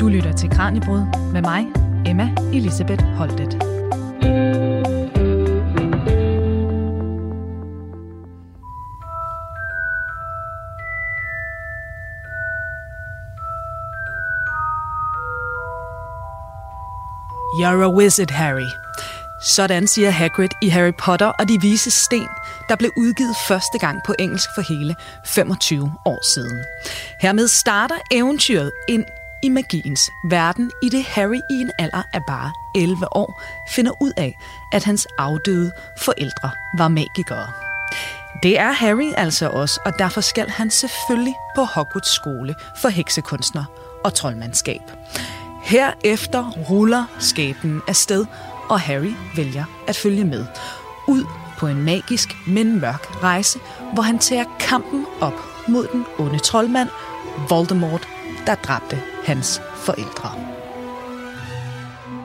Du lytter til Kranjebrud med mig, Emma Elisabeth Holtet. You're a wizard, Harry. Sådan siger Hagrid i Harry Potter og de vise sten, der blev udgivet første gang på engelsk for hele 25 år siden. Hermed starter eventyret ind i magiens verden, i det Harry i en alder af bare 11 år finder ud af, at hans afdøde forældre var magikere. Det er Harry altså også, og derfor skal han selvfølgelig på Hogwarts skole for heksekunstner og troldmandskab. Herefter ruller skæbnen afsted, og Harry vælger at følge med. Ud på en magisk, men mørk rejse, hvor han tager kampen op mod den onde troldmand, Voldemort, der dræbte hans forældre.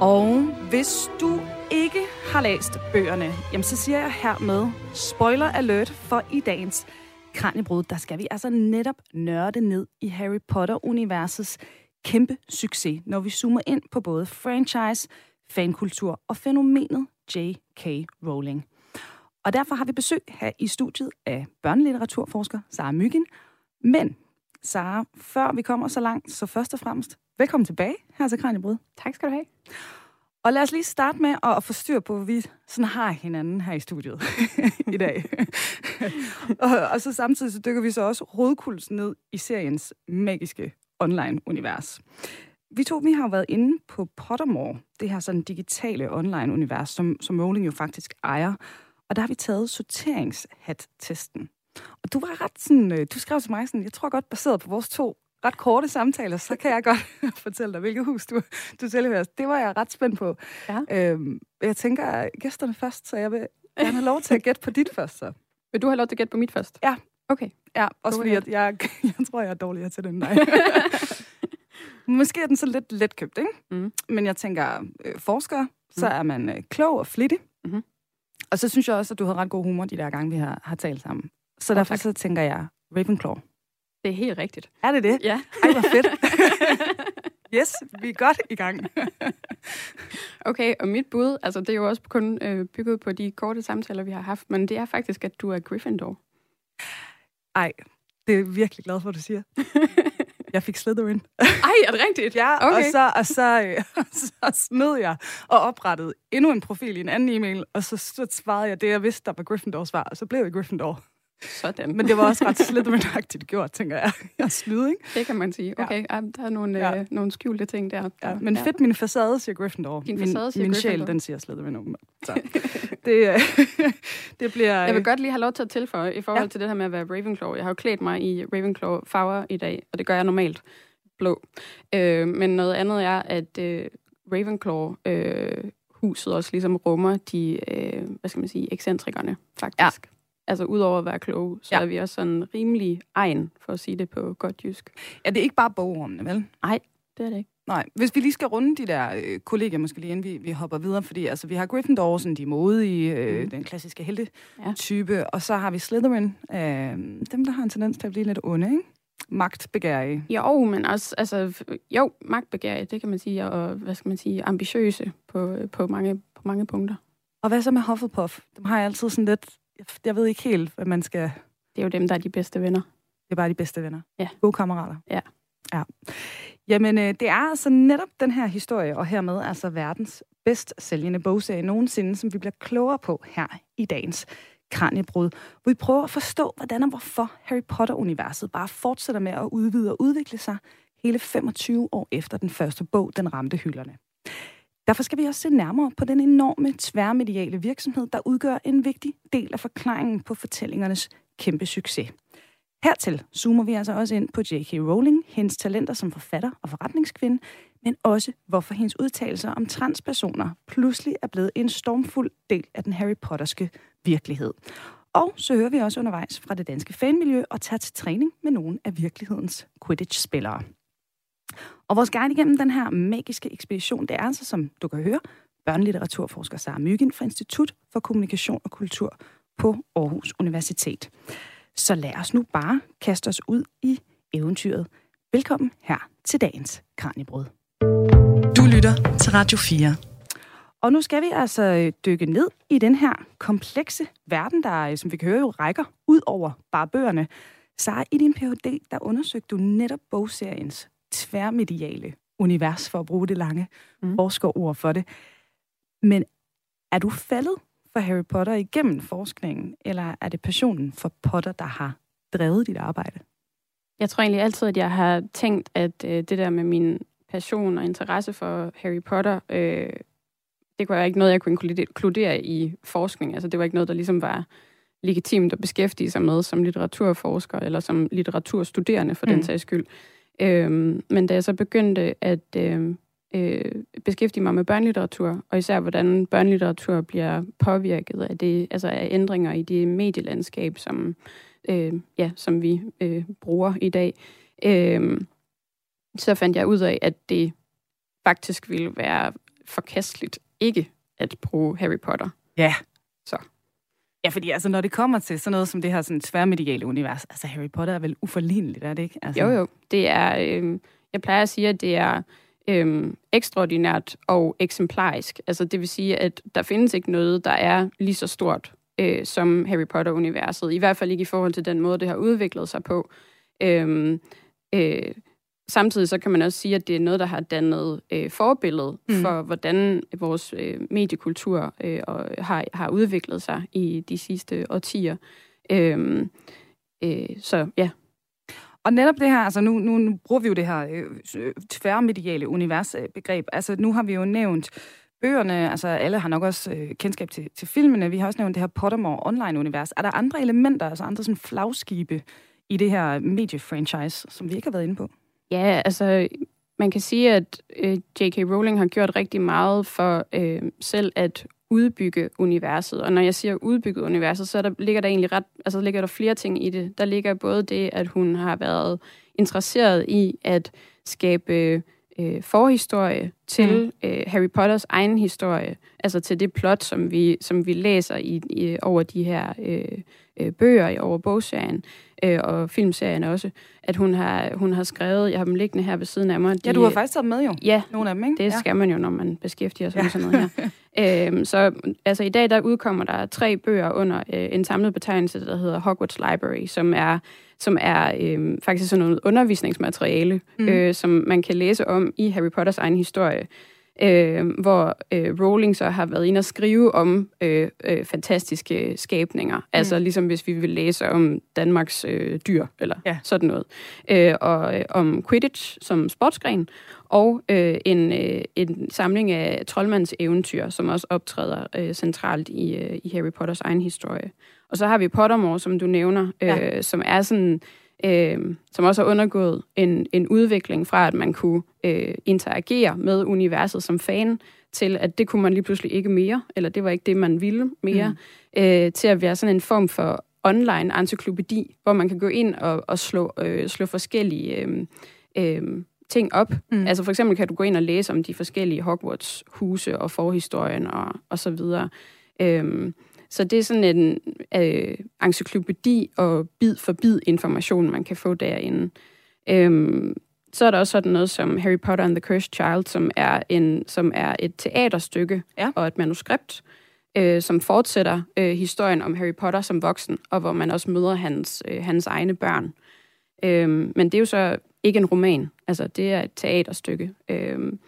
Og hvis du ikke har læst bøgerne, jamen så siger jeg hermed spoiler alert for i dagens Kranjebrud. Der skal vi altså netop nørde ned i Harry Potter-universets kæmpe succes, når vi zoomer ind på både franchise, fankultur og fænomenet J.K. Rowling. Og derfor har vi besøg her i studiet af børnelitteraturforsker Sara Myggen. Men Sara, før vi kommer så langt, så først og fremmest, velkommen tilbage her til Kranjebrud. Tak skal du have. Og lad os lige starte med at få styr på, hvor vi sådan har hinanden her i studiet i dag. og, og så samtidig så dykker vi så også rodkuls ned i seriens magiske online-univers. Vi to vi har været inde på Pottermore, det her sådan digitale online-univers, som, som Rowling jo faktisk ejer. Og der har vi taget sorteringshat-testen. Og du var ret sådan, øh, du skrev til mig sådan, jeg tror godt baseret på vores to ret korte samtaler, så kan jeg godt fortælle dig, hvilket hus du, du tilhører. Det var jeg ret spændt på. Ja. Øhm, jeg tænker gæsterne først, så jeg vil gerne have lov til at gætte på dit først. Så. Vil du have lov til at gætte på mit først? Ja. Okay. Ja, også fordi jeg, jeg, jeg tror, jeg er dårligere til den dig. Måske er den så lidt letkøbt, ikke? Mm. Men jeg tænker, øh, forsker, så mm. er man øh, klog og flittig. Mm-hmm. Og så synes jeg også, at du har ret god humor de der gange, vi har, har talt sammen. Så oh, derfor tak. så tænker jeg Ravenclaw. Det er helt rigtigt. Er det det? Ja. Ej, hvor fedt. yes, vi er godt i gang. okay, og mit bud, altså det er jo også kun øh, bygget på de korte samtaler, vi har haft, men det er faktisk, at du er Gryffindor. Ej, det er virkelig glad for, at du siger. Jeg fik Slytherin. Ej, er det rigtigt? ja, okay. og, så, og så, øh, så smed jeg og oprettede endnu en profil i en anden e-mail, og så, så svarede jeg det, jeg vidste, der var Gryffindors svar, og så blev jeg Gryffindor. Sådan. Men det var også ret Slytherin-agtigt gjort, tænker jeg. Jeg snyder, ikke? Det kan man sige. Okay, ja. der er nogle, ja. øh, nogle skjulte ting der. Ja, men fedt, min facade siger Gryffindor. Din facade siger min, min sjæl, den siger Slytherin. Så det, øh, det bliver... Jeg vil godt lige have lov til at tilføje i forhold ja. til det her med at være Ravenclaw. Jeg har jo klædt mig i Ravenclaw-farver i dag, og det gør jeg normalt blå. Øh, men noget andet er, at øh, Ravenclaw... Øh, huset også ligesom rummer de, øh, hvad skal man sige, ekscentrikerne, faktisk. Ja altså udover at være kloge, så ja. er vi også sådan rimelig egen, for at sige det på godt jysk. Ja, det er ikke bare bogrummene, vel? Nej, det er det ikke. Nej, hvis vi lige skal runde de der øh, kolleger, måske lige inden vi, vi hopper videre, fordi altså, vi har Gryffindor, sådan de modige, øh, mm. den klassiske helte-type, ja. og så har vi Slytherin, øh, dem der har en tendens til at blive lidt onde, ikke? Magtbegærige. Jo, men også, altså, jo, magtbegærige, det kan man sige, og hvad skal man sige, ambitiøse på, på, mange, på mange punkter. Og hvad så med Hufflepuff? Dem har jeg altid sådan lidt, jeg, ved ikke helt, hvad man skal... Det er jo dem, der er de bedste venner. Det er bare de bedste venner. Ja. Gode kammerater. Ja. Ja. Jamen, øh, det er altså netop den her historie, og hermed altså verdens bedst sælgende bogserie nogensinde, som vi bliver klogere på her i dagens Kranjebrud, hvor vi prøver at forstå, hvordan og hvorfor Harry Potter-universet bare fortsætter med at udvide og udvikle sig hele 25 år efter den første bog, den ramte hylderne. Derfor skal vi også se nærmere på den enorme tværmediale virksomhed, der udgør en vigtig del af forklaringen på fortællingernes kæmpe succes. Hertil zoomer vi altså også ind på J.K. Rowling, hendes talenter som forfatter og forretningskvinde, men også hvorfor hendes udtalelser om transpersoner pludselig er blevet en stormfuld del af den Harry Potterske virkelighed. Og så hører vi også undervejs fra det danske fanmiljø og tager til træning med nogle af virkelighedens Quidditch-spillere. Og vores guide igennem den her magiske ekspedition, det er altså, som du kan høre, børnelitteraturforsker Sara Myggen fra Institut for Kommunikation og Kultur på Aarhus Universitet. Så lad os nu bare kaste os ud i eventyret Velkommen her til dagens Kranjebrud. Du lytter til Radio 4. Og nu skal vi altså øh, dykke ned i den her komplekse verden, der, øh, som vi kan høre, jo rækker ud over bare bøgerne. Så i din Ph.D., der undersøgte du netop bogseriens tværmediale univers, for at bruge det lange mm. forskerord for det. Men er du faldet for Harry Potter igennem forskningen, eller er det passionen for Potter, der har drevet dit arbejde? Jeg tror egentlig altid, at jeg har tænkt, at øh, det der med min passion og interesse for Harry Potter, øh, det var ikke noget, jeg kunne inkludere i forskning. Altså, det var ikke noget, der ligesom var legitimt at beskæftige sig med som litteraturforsker eller som litteraturstuderende for mm. den sags skyld. Øhm, men da jeg så begyndte at øh, øh, beskæftige mig med børnelitteratur, og især hvordan børnelitteratur bliver påvirket af det, altså af ændringer i det medielandskab, som, øh, ja, som vi øh, bruger i dag, øh, så fandt jeg ud af, at det faktisk ville være forkasteligt ikke at bruge Harry Potter. Ja. Ja, fordi altså, når det kommer til sådan noget som det her sådan, tværmediale univers, altså Harry Potter er vel uforligneligt, er det ikke? Altså... Jo, jo. Det er, øh, jeg plejer at sige, at det er øh, ekstraordinært og eksemplarisk. Altså det vil sige, at der findes ikke noget, der er lige så stort øh, som Harry Potter-universet. I hvert fald ikke i forhold til den måde, det har udviklet sig på. Øhm, øh, øh, samtidig så kan man også sige, at det er noget, der har dannet øh, forbillede mm. for, hvordan vores øh, mediekultur øh, og har, har udviklet sig i de sidste årtier. Øh, øh, så ja. Og netop det her, altså nu, nu, nu bruger vi jo det her øh, tværmediale universbegreb. Altså nu har vi jo nævnt bøgerne, altså alle har nok også øh, kendskab til, til filmene. Vi har også nævnt det her Pottermore Online-univers. Er der andre elementer, altså andre sådan flagskibe i det her mediefranchise, som vi ikke har været inde på? Ja, altså man kan sige, at øh, J.K. Rowling har gjort rigtig meget for øh, selv at udbygge universet. Og når jeg siger udbygge universet, så der, ligger der egentlig ret, altså ligger der flere ting i det. Der ligger både det, at hun har været interesseret i at skabe øh, forhistorie til mm. øh, Harry Potters egen historie, altså til det plot, som vi, som vi læser i, i over de her øh, øh, bøger, i over bogserien øh, og filmserien også, at hun har, hun har skrevet, jeg har dem liggende her ved siden af mig. De, ja, du har faktisk taget med jo. Ja, nogle af dem, ikke? det ja. skal man jo, når man beskæftiger sig ja. med sådan noget her. øhm, så altså, i dag der udkommer der tre bøger under øh, en samlet betegnelse, der hedder Hogwarts Library, som er som er øh, faktisk sådan noget undervisningsmateriale, mm. øh, som man kan læse om i Harry Potters egen historie øh, hvor øh, Rowling så har været inde og skrive om øh, øh, fantastiske skabninger. Mm. Altså ligesom hvis vi vil læse om Danmarks øh, dyr, eller ja. sådan noget. Øh, og øh, om Quidditch som sportsgren, og øh, en, øh, en samling af troldmands eventyr, som også optræder øh, centralt i, øh, i Harry Potters egen historie. Og så har vi Pottermore, som du nævner, øh, ja. som er sådan øh, som også har undergået en, en udvikling fra, at man kunne øh, interagere med universet som fan, til at det kunne man lige pludselig ikke mere, eller det var ikke det, man ville mere, mm. øh, til at være sådan en form for online encyklopædi, hvor man kan gå ind og, og slå, øh, slå forskellige øh, øh, ting op. Mm. Altså for eksempel kan du gå ind og læse om de forskellige Hogwarts-huse og forhistorien og, og så videre. Øh, så det er sådan en øh, encyklopædi og bid for bid information, man kan få derinde. Øhm, så er der også sådan noget som Harry Potter and the Cursed Child, som er, en, som er et teaterstykke ja. og et manuskript, øh, som fortsætter øh, historien om Harry Potter som voksen, og hvor man også møder hans, øh, hans egne børn. Øhm, men det er jo så ikke en roman, altså det er et teaterstykke. Øhm,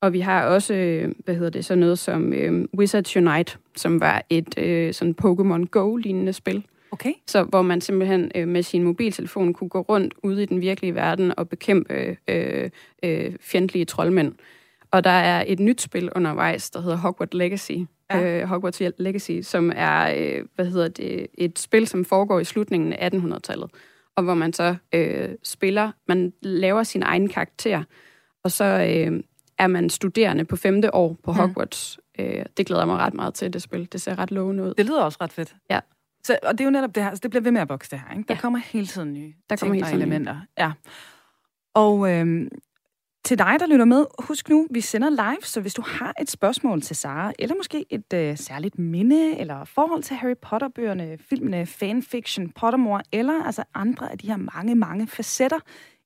og vi har også, øh, hvad hedder det, så noget som øh, Wizards Unite, som var et øh, sådan Pokémon Go-lignende spil. Okay. Så hvor man simpelthen øh, med sin mobiltelefon kunne gå rundt ude i den virkelige verden og bekæmpe øh, øh, fjendtlige troldmænd. Og der er et nyt spil undervejs, der hedder Hogwarts Legacy. Ja. Øh, Hogwarts Legacy, som er, øh, hvad hedder det, et spil, som foregår i slutningen af 1800-tallet. Og hvor man så øh, spiller, man laver sin egen karakter, og så øh, er man studerende på femte år på Hogwarts. Mm. Øh, det glæder mig ret meget til, det spil. Det ser ret lovende ud. Det lyder også ret fedt. Ja. Så, og det er jo netop det her, altså det bliver ved med at vokse det her, ikke? Der ja. kommer hele tiden nye der kommer hele tiden elementer. Nye. Ja. Og øhm, til dig, der lytter med, husk nu, vi sender live, så hvis du har et spørgsmål til Sara, eller måske et øh, særligt minde, eller forhold til Harry Potter-bøgerne, filmene, fanfiction, Pottermore, eller altså andre af de her mange, mange facetter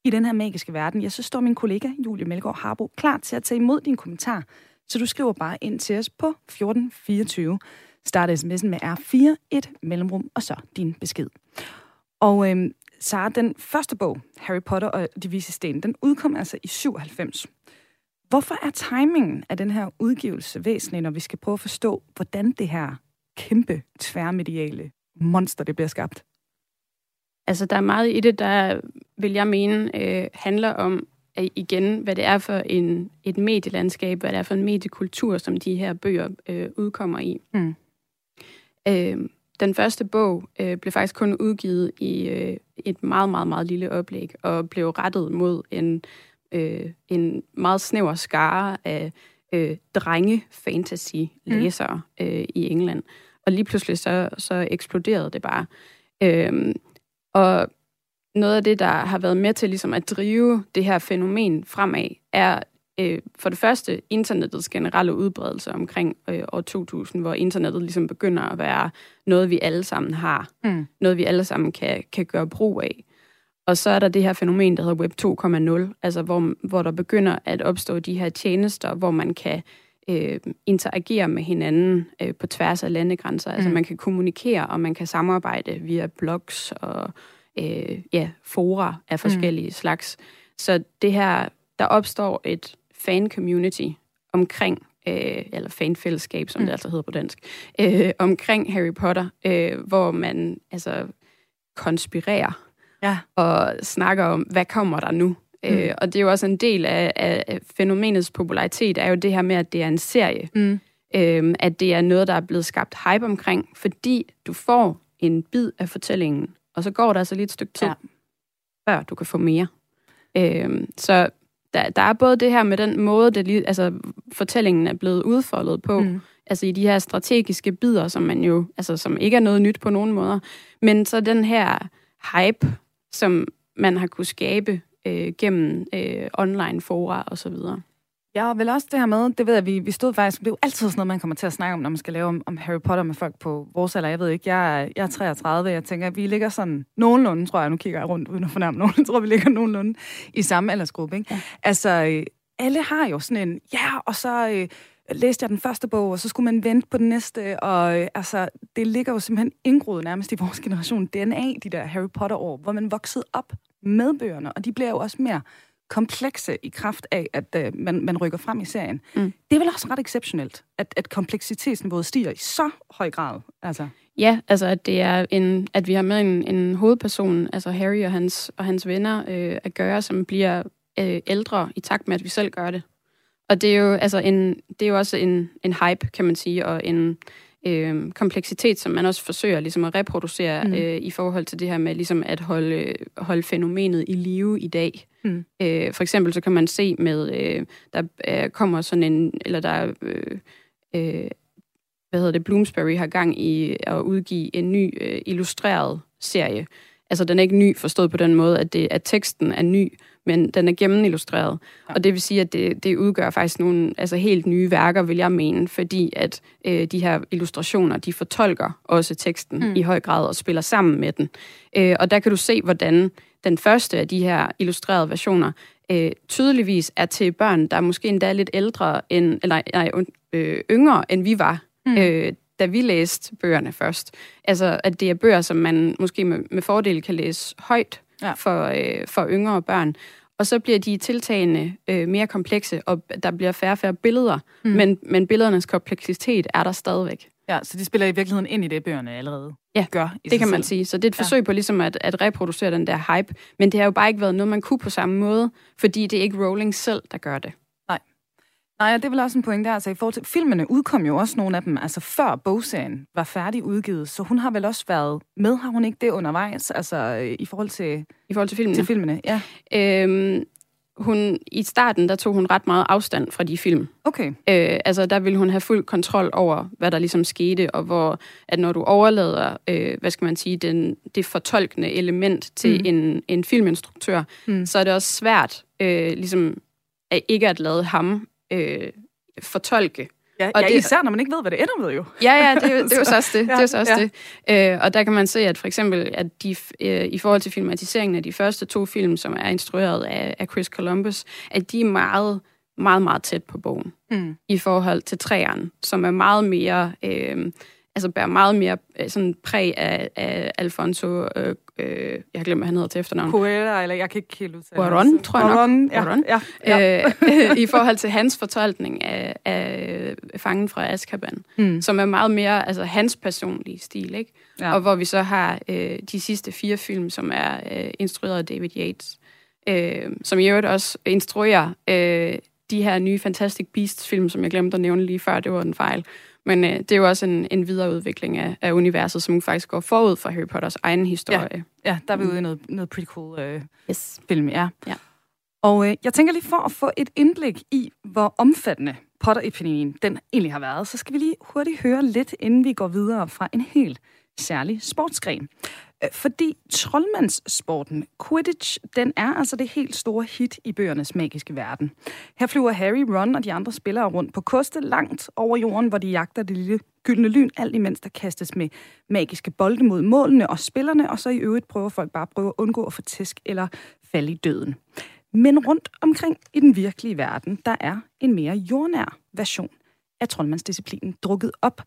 i den her magiske verden, ja, så står min kollega Julie Melgaard Harbo klar til at tage imod din kommentar. Så du skriver bare ind til os på 1424. Start sms'en med R4, et mellemrum, og så din besked. Og øhm, Sara, den første bog, Harry Potter og de vise sten, den udkom altså i 97. Hvorfor er timingen af den her udgivelse væsentlig, når vi skal prøve at forstå, hvordan det her kæmpe tværmediale monster, det bliver skabt? Altså, der er meget i det, der vil jeg mene øh, handler om at igen, hvad det er for en, et medielandskab, hvad det er for en mediekultur, som de her bøger øh, udkommer i. Mm. Øh, den første bog øh, blev faktisk kun udgivet i øh, et meget, meget, meget lille oplæg, og blev rettet mod en, øh, en meget snæver skare af øh, drenge-fantasy-læsere mm. øh, i England. Og lige pludselig så, så eksploderede det bare. Øh, og noget af det, der har været med til ligesom at drive det her fænomen fremad, er øh, for det første internettets generelle udbredelse omkring øh, år 2000, hvor internettet ligesom begynder at være noget, vi alle sammen har. Mm. Noget, vi alle sammen kan, kan gøre brug af. Og så er der det her fænomen, der hedder Web 2.0, altså hvor, hvor der begynder at opstå de her tjenester, hvor man kan øh, interagere med hinanden øh, på tværs af landegrænser. Altså, mm. Altså man kan kommunikere, og man kan samarbejde via blogs og øh, ja, fora af forskellige mm. slags. Så det her, der opstår et fan-community omkring, øh, eller fanfællesskab, som mm. det altså hedder på dansk, øh, omkring Harry Potter, øh, hvor man altså konspirerer ja. og snakker om, hvad kommer der nu? Mm. Øh, og det er jo også en del af, af fænomenets popularitet, er jo det her med, at det er en serie. Mm. Øh, at det er noget, der er blevet skabt hype omkring, fordi du får en bid af fortællingen, og så går der altså lige et stykke tid, ja. før du kan få mere. Øh, så der, der er både det her med den måde, det lige, altså, fortællingen er blevet udfoldet på, mm. altså i de her strategiske bidder, som man jo, altså som ikke er noget nyt på nogen måder, men så den her hype, som man har kunne skabe øh, gennem øh, online fora og så videre. Ja, og vel også det her med, det ved jeg, vi, vi stod faktisk, det er jo altid sådan noget, man kommer til at snakke om, når man skal lave om, om Harry Potter med folk på vores alder. Jeg ved ikke, jeg er, jeg er 33, jeg tænker, vi ligger sådan nogenlunde, tror jeg, nu kigger jeg rundt uden at fornærme nogen, jeg tror, vi ligger nogenlunde i samme aldersgruppe. Ikke? Ja. Altså, alle har jo sådan en, ja, og så øh, læste jeg den første bog, og så skulle man vente på den næste, og øh, altså, det ligger jo simpelthen indgroet nærmest i vores generation DNA, de der Harry Potter-år, hvor man voksede op med bøgerne, og de bliver jo også mere komplekse i kraft af, at uh, man, man rykker frem i serien. Mm. Det er vel også ret exceptionelt, at, at kompleksitetsniveauet stiger i så høj grad. Altså. Ja, altså at det er en, at vi har med en, en hovedperson, altså Harry og hans, og hans venner øh, at gøre, som bliver øh, ældre i takt med, at vi selv gør det. Og det er jo, altså en, det er jo også en, en hype, kan man sige, og en, øh, kompleksitet, som man også forsøger ligesom at reproducere mm. øh, i forhold til det her med ligesom at holde, holde fænomenet i live i dag. Mm. Øh, for eksempel så kan man se med, øh, der øh, kommer sådan en, eller der øh, øh, hvad hedder det, Bloomsbury har gang i at udgive en ny øh, illustreret serie. Altså den er ikke ny forstået på den måde, at, det, at teksten er ny, men den er gennemillustreret. Ja. Og det vil sige, at det, det udgør faktisk nogle altså helt nye værker, vil jeg mene, fordi at øh, de her illustrationer, de fortolker også teksten mm. i høj grad og spiller sammen med den. Øh, og der kan du se, hvordan den første af de her illustrerede versioner øh, tydeligvis er til børn, der er måske endda lidt ældre end, eller nej, øh, yngre, end vi var, mm. øh, da vi læste bøgerne først. Altså, at det er bøger, som man måske med, med fordel kan læse højt ja. for, øh, for yngre børn. Og så bliver de tiltagende øh, mere komplekse, og der bliver færre og færre billeder, mm. men, men billedernes kompleksitet er der stadigvæk. Ja, så de spiller i virkeligheden ind i det, bøgerne allerede ja, gør i det kan man selv. sige. Så det er et forsøg ja. på ligesom at, at reproducere den der hype, men det har jo bare ikke været noget, man kunne på samme måde, fordi det er ikke Rowling selv, der gør det. Nej, og det er vel også en point der. Altså, i forhold til, filmene udkom jo også nogle af dem, altså før bogserien var færdig udgivet, så hun har vel også været med, har hun ikke det undervejs, altså i forhold til, I forhold til filmene? Til filmene, ja. Øhm, hun, I starten, der tog hun ret meget afstand fra de film. Okay. Øh, altså, der ville hun have fuld kontrol over, hvad der ligesom skete, og hvor, at når du overlader, øh, hvad skal man sige, den, det fortolkende element til mm. en, en filminstruktør, mm. så er det også svært, øh, ligesom, at ikke at lade ham øh, fortolke Ja, og ja det, især når man ikke ved, hvad det ender med jo. Ja, ja, det er det er jo så også det. det, er så også ja. det. Øh, og der kan man se, at for eksempel, at de, øh, i forhold til filmatiseringen af de første to film, som er instrueret af, af Chris Columbus, at de er meget, meget, meget tæt på bogen mm. i forhold til træerne, som er meget mere... Øh, altså bærer meget mere øh, sådan præg af, af Alfonso, øh, øh, jeg hvad han hedder til efternavn. Cuera, eller jeg kan ikke helt udtale Cuaron, tror jeg Cuaron, ja, Cuaron. Ja, ja. Øh, I forhold til hans fortolkning af, af fangen fra Azkaban, mm. som er meget mere altså hans personlige stil, ikke? Ja. Og hvor vi så har øh, de sidste fire film, som er øh, instrueret af David Yates, øh, som i øvrigt også instruerer øh, de her nye Fantastic Beasts-film, som jeg glemte at nævne lige før, det var en fejl. Men øh, det er jo også en, en videreudvikling af, af universet, som faktisk går forud for Harry Potters egen historie. Ja, ja der er vi ude i noget, noget pretty cool øh, yes. film, ja. ja. Og øh, jeg tænker lige for at få et indblik i, hvor omfattende Potter-epidemien den egentlig har været, så skal vi lige hurtigt høre lidt, inden vi går videre fra en helt særlig sportsgren. Øh, fordi troldmandssporten Quidditch, den er altså det helt store hit i bøgernes magiske verden. Her flyver Harry, Ron og de andre spillere rundt på koste langt over jorden, hvor de jagter det lille gyldne lyn, alt imens der kastes med magiske bolde mod målene og spillerne, og så i øvrigt prøver folk bare at prøve at undgå at få tæsk eller falde i døden. Men rundt omkring i den virkelige verden, der er en mere jordnær version af troldmandsdisciplinen drukket op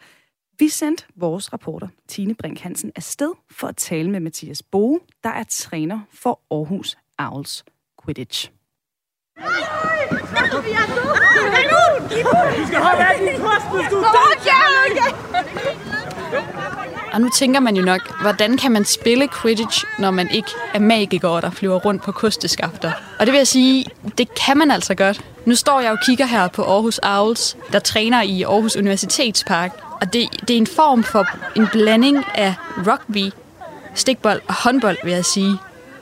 vi sendte vores rapporter, Tine Brink Hansen, afsted for at tale med Mathias Boe, der er træner for Aarhus Owls Quidditch. Og nu tænker man jo nok, hvordan kan man spille Quidditch, når man ikke er magiker, der flyver rundt på kosteskafter? Og det vil jeg sige, det kan man altså godt. Nu står jeg og kigger her på Aarhus Owls, der træner i Aarhus Universitetspark, og det, det er en form for en blanding af rugby, stikbold og håndbold, vil jeg sige.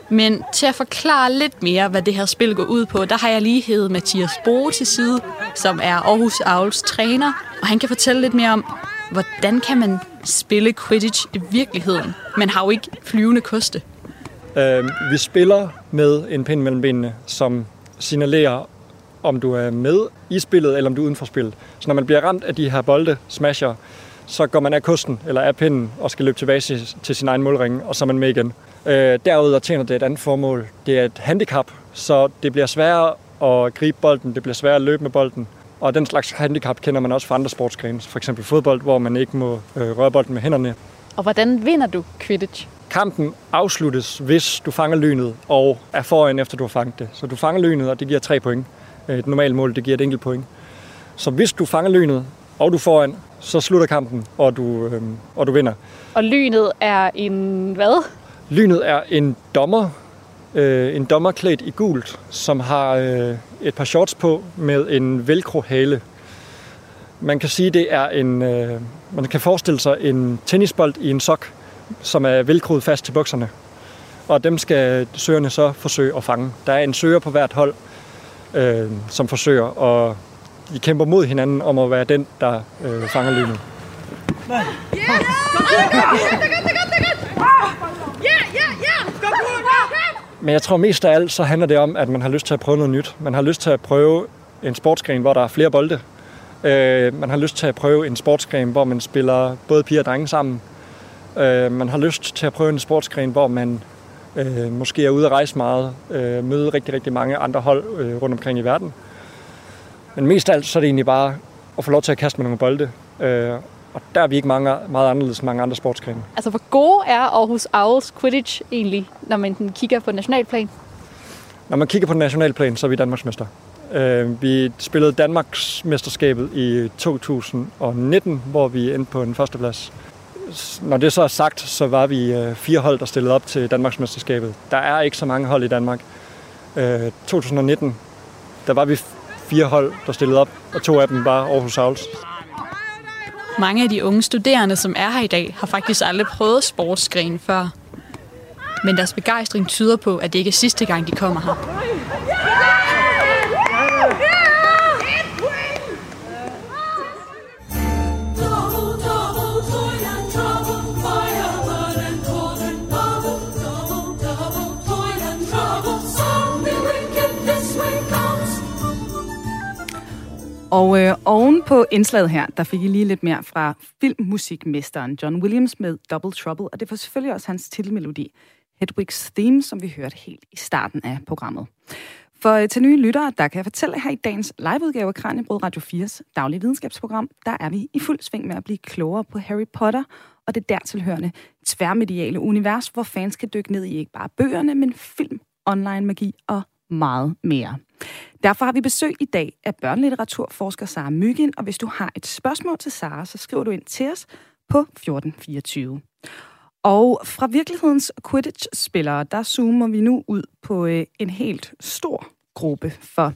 Men til at forklare lidt mere, hvad det her spil går ud på, der har jeg lige hævet Mathias Bo til side, som er Aarhus Auls træner, og han kan fortælle lidt mere om, hvordan kan man spille Quidditch i virkeligheden. Man har jo ikke flyvende koste. Øh, vi spiller med en pind mellem benene, som signalerer, om du er med i spillet, eller om du er uden for spillet. Så når man bliver ramt af de her bolde, smasher, så går man af kosten eller af pinden og skal løbe tilbage til sin egen målring, og så er man med igen. Øh, derudover tjener det et andet formål. Det er et handicap, så det bliver sværere at gribe bolden, det bliver sværere at løbe med bolden. Og den slags handicap kender man også fra andre sportsgrene, for eksempel fodbold, hvor man ikke må øh, røre bolden med hænderne. Og hvordan vinder du Quidditch? Kampen afsluttes, hvis du fanger lynet og er foran efter du har fanget det. Så du fanger lynet, og det giver tre point. Et normalt mål, det giver et enkelt point. Så hvis du fanger lynet, og du får en, så slutter kampen, og du, øh, og du vinder. Og lynet er en hvad? Lynet er en dommer, øh, en dommer klædt i gult, som har øh, et par shorts på med en velcro-hale. Man kan sige, det er en, øh, man kan forestille sig en tennisbold i en sok, som er velcroet fast til bukserne. Og dem skal søgerne så forsøge at fange. Der er en søger på hvert hold, øh, som forsøger, og de kæmper mod hinanden om at være den, der øh, fanger lynet. Men jeg tror mest af alt, så handler det om, at man har lyst til at prøve noget nyt. Man har lyst til at prøve en sportsgren, hvor der er flere bolde. Øh, man har lyst til at prøve en sportsgren, hvor man spiller både piger og drenge sammen. Øh, man har lyst til at prøve en sportsgren, hvor man øh, måske er ude at rejse meget, øh, møde rigtig, rigtig mange andre hold øh, rundt omkring i verden. Men mest af alt, så er det egentlig bare at få lov til at kaste med nogle bolde. Øh, og der er vi ikke mange, meget anderledes end mange andre sportsgrene. Altså, hvor gode er Aarhus Owls Quidditch egentlig, når man kigger på nationalplan? Når man kigger på nationalplan, så er vi Danmarksmester. Øh, vi spillede Danmarks mesterskabet i 2019, hvor vi endte på en førsteplads når det så er sagt, så var vi øh, fire hold, der stillede op til Danmarksmesterskabet. Der er ikke så mange hold i Danmark. Øh, 2019, der var vi fire hold, der stillede op, og to af dem var Aarhus Havls. Mange af de unge studerende, som er her i dag, har faktisk aldrig prøvet sportsgren før. Men deres begejstring tyder på, at det ikke er sidste gang, de kommer her. Og øh, oven på indslaget her, der fik I lige lidt mere fra filmmusikmesteren John Williams med Double Trouble, og det var selvfølgelig også hans titelmelodi, Hedwig's Theme, som vi hørte helt i starten af programmet. For øh, til nye lyttere, der kan jeg fortælle her i dagens liveudgave af Kranjebrød Radio 4's daglige videnskabsprogram, der er vi i fuld sving med at blive klogere på Harry Potter og det dertilhørende tværmediale univers, hvor fans kan dykke ned i ikke bare bøgerne, men film, online magi og meget mere. Derfor har vi besøg i dag af børnelitteraturforsker Sara Myggen, og hvis du har et spørgsmål til Sara, så skriver du ind til os på 1424. Og fra virkelighedens Quidditch-spillere, der zoomer vi nu ud på øh, en helt stor gruppe, for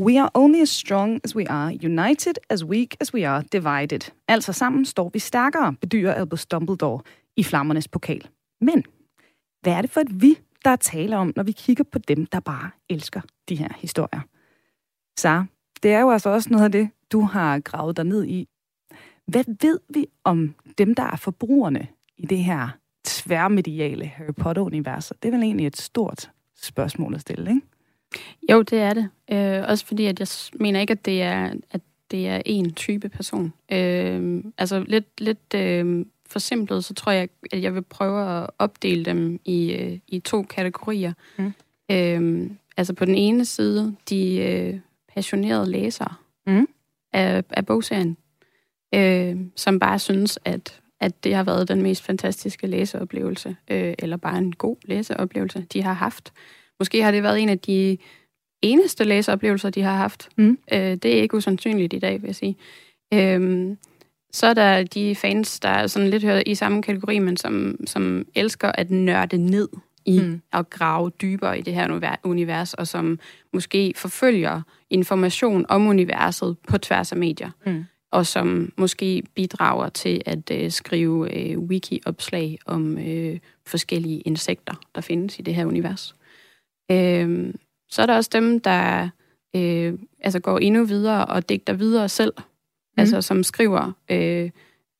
We are only as strong as we are united, as weak as we are divided. Altså sammen står vi stærkere, bedyrer Albus Dumbledore i Flammernes pokal. Men hvad er det for et vi, der er tale om, når vi kigger på dem, der bare elsker de her historier? Så det er jo altså også noget af det, du har gravet dig ned i. Hvad ved vi om dem, der er forbrugerne i det her tværmediale Harry Potter-univers? Det er vel egentlig et stort spørgsmål at stille, ikke? Jo, det er det. Øh, også fordi, at jeg mener ikke, at det er, at det er én type person. Øh, altså lidt, lidt øh, forsimplet, så tror jeg, at jeg vil prøve at opdele dem i, øh, i to kategorier. Mm. Øh, altså på den ene side, de øh, passionerede læsere mm. af, af bogserien, øh, som bare synes, at, at det har været den mest fantastiske læseoplevelse, øh, eller bare en god læseoplevelse, de har haft. Måske har det været en af de eneste læseoplevelser, de har haft. Mm. Øh, det er ikke usandsynligt i dag, vil jeg sige. Øh, så er der de fans, der er sådan lidt hørt i samme kategori, men som, som elsker at nørde ned i mm. at grave dybere i det her univers, og som måske forfølger information om universet på tværs af medier. Mm. Og som måske bidrager til at øh, skrive øh, wiki-opslag om øh, forskellige insekter, der findes i det her univers. Øh, så er der også dem, der øh, altså går endnu videre og digter videre selv. Altså som skriver øh,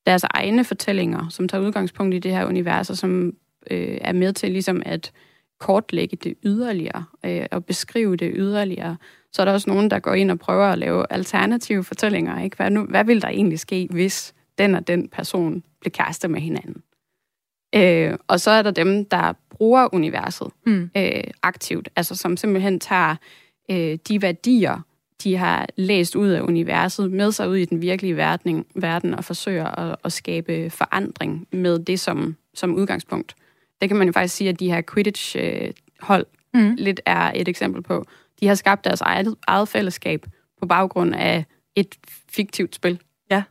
deres egne fortællinger, som tager udgangspunkt i det her univers, og som øh, er med til ligesom at kortlægge det yderligere øh, og beskrive det yderligere. Så er der også nogen, der går ind og prøver at lave alternative fortællinger. Ikke? Hvad, nu, hvad vil der egentlig ske, hvis den og den person bliver kæreste med hinanden? Øh, og så er der dem, der bruger universet mm. øh, aktivt, altså som simpelthen tager øh, de værdier, de har læst ud af universet, med sig ud i den virkelige verden, verden og forsøger at, at skabe forandring med det som, som udgangspunkt. Det kan man jo faktisk sige, at de her Quidditch-hold mm. lidt er et eksempel på. De har skabt deres eget, eget fællesskab på baggrund af et fiktivt spil. Ja.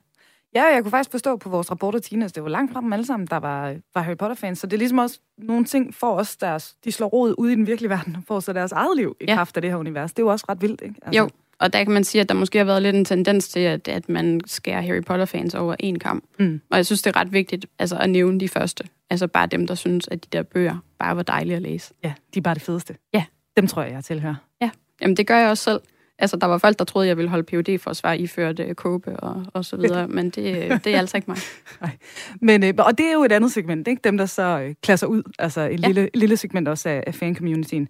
Ja, jeg kunne faktisk forstå på vores rapporter, Tina, at det var langt fra dem alle sammen, der var, var Harry Potter-fans. Så det er ligesom også nogle ting for os, der de slår rod ud i den virkelige verden, og får så deres eget liv i ja. kraft af det her univers. Det er jo også ret vildt, ikke? Altså. Jo, og der kan man sige, at der måske har været lidt en tendens til, at, at man skærer Harry Potter-fans over en kamp. Mm. Og jeg synes, det er ret vigtigt altså, at nævne de første. Altså bare dem, der synes, at de der bøger bare var dejlige at læse. Ja, de er bare det fedeste. Ja. Dem tror jeg, jeg tilhører. Ja, jamen det gør jeg også selv. Altså, der var folk, der troede, jeg ville holde PhD for at svare iført uh, kåbe og, og så videre, men det, det er altså ikke mig. Nej. Men, øh, og det er jo et andet segment, ikke? Dem, der så øh, klasser ud, altså et ja. lille, lille segment også af, af fan-communityen.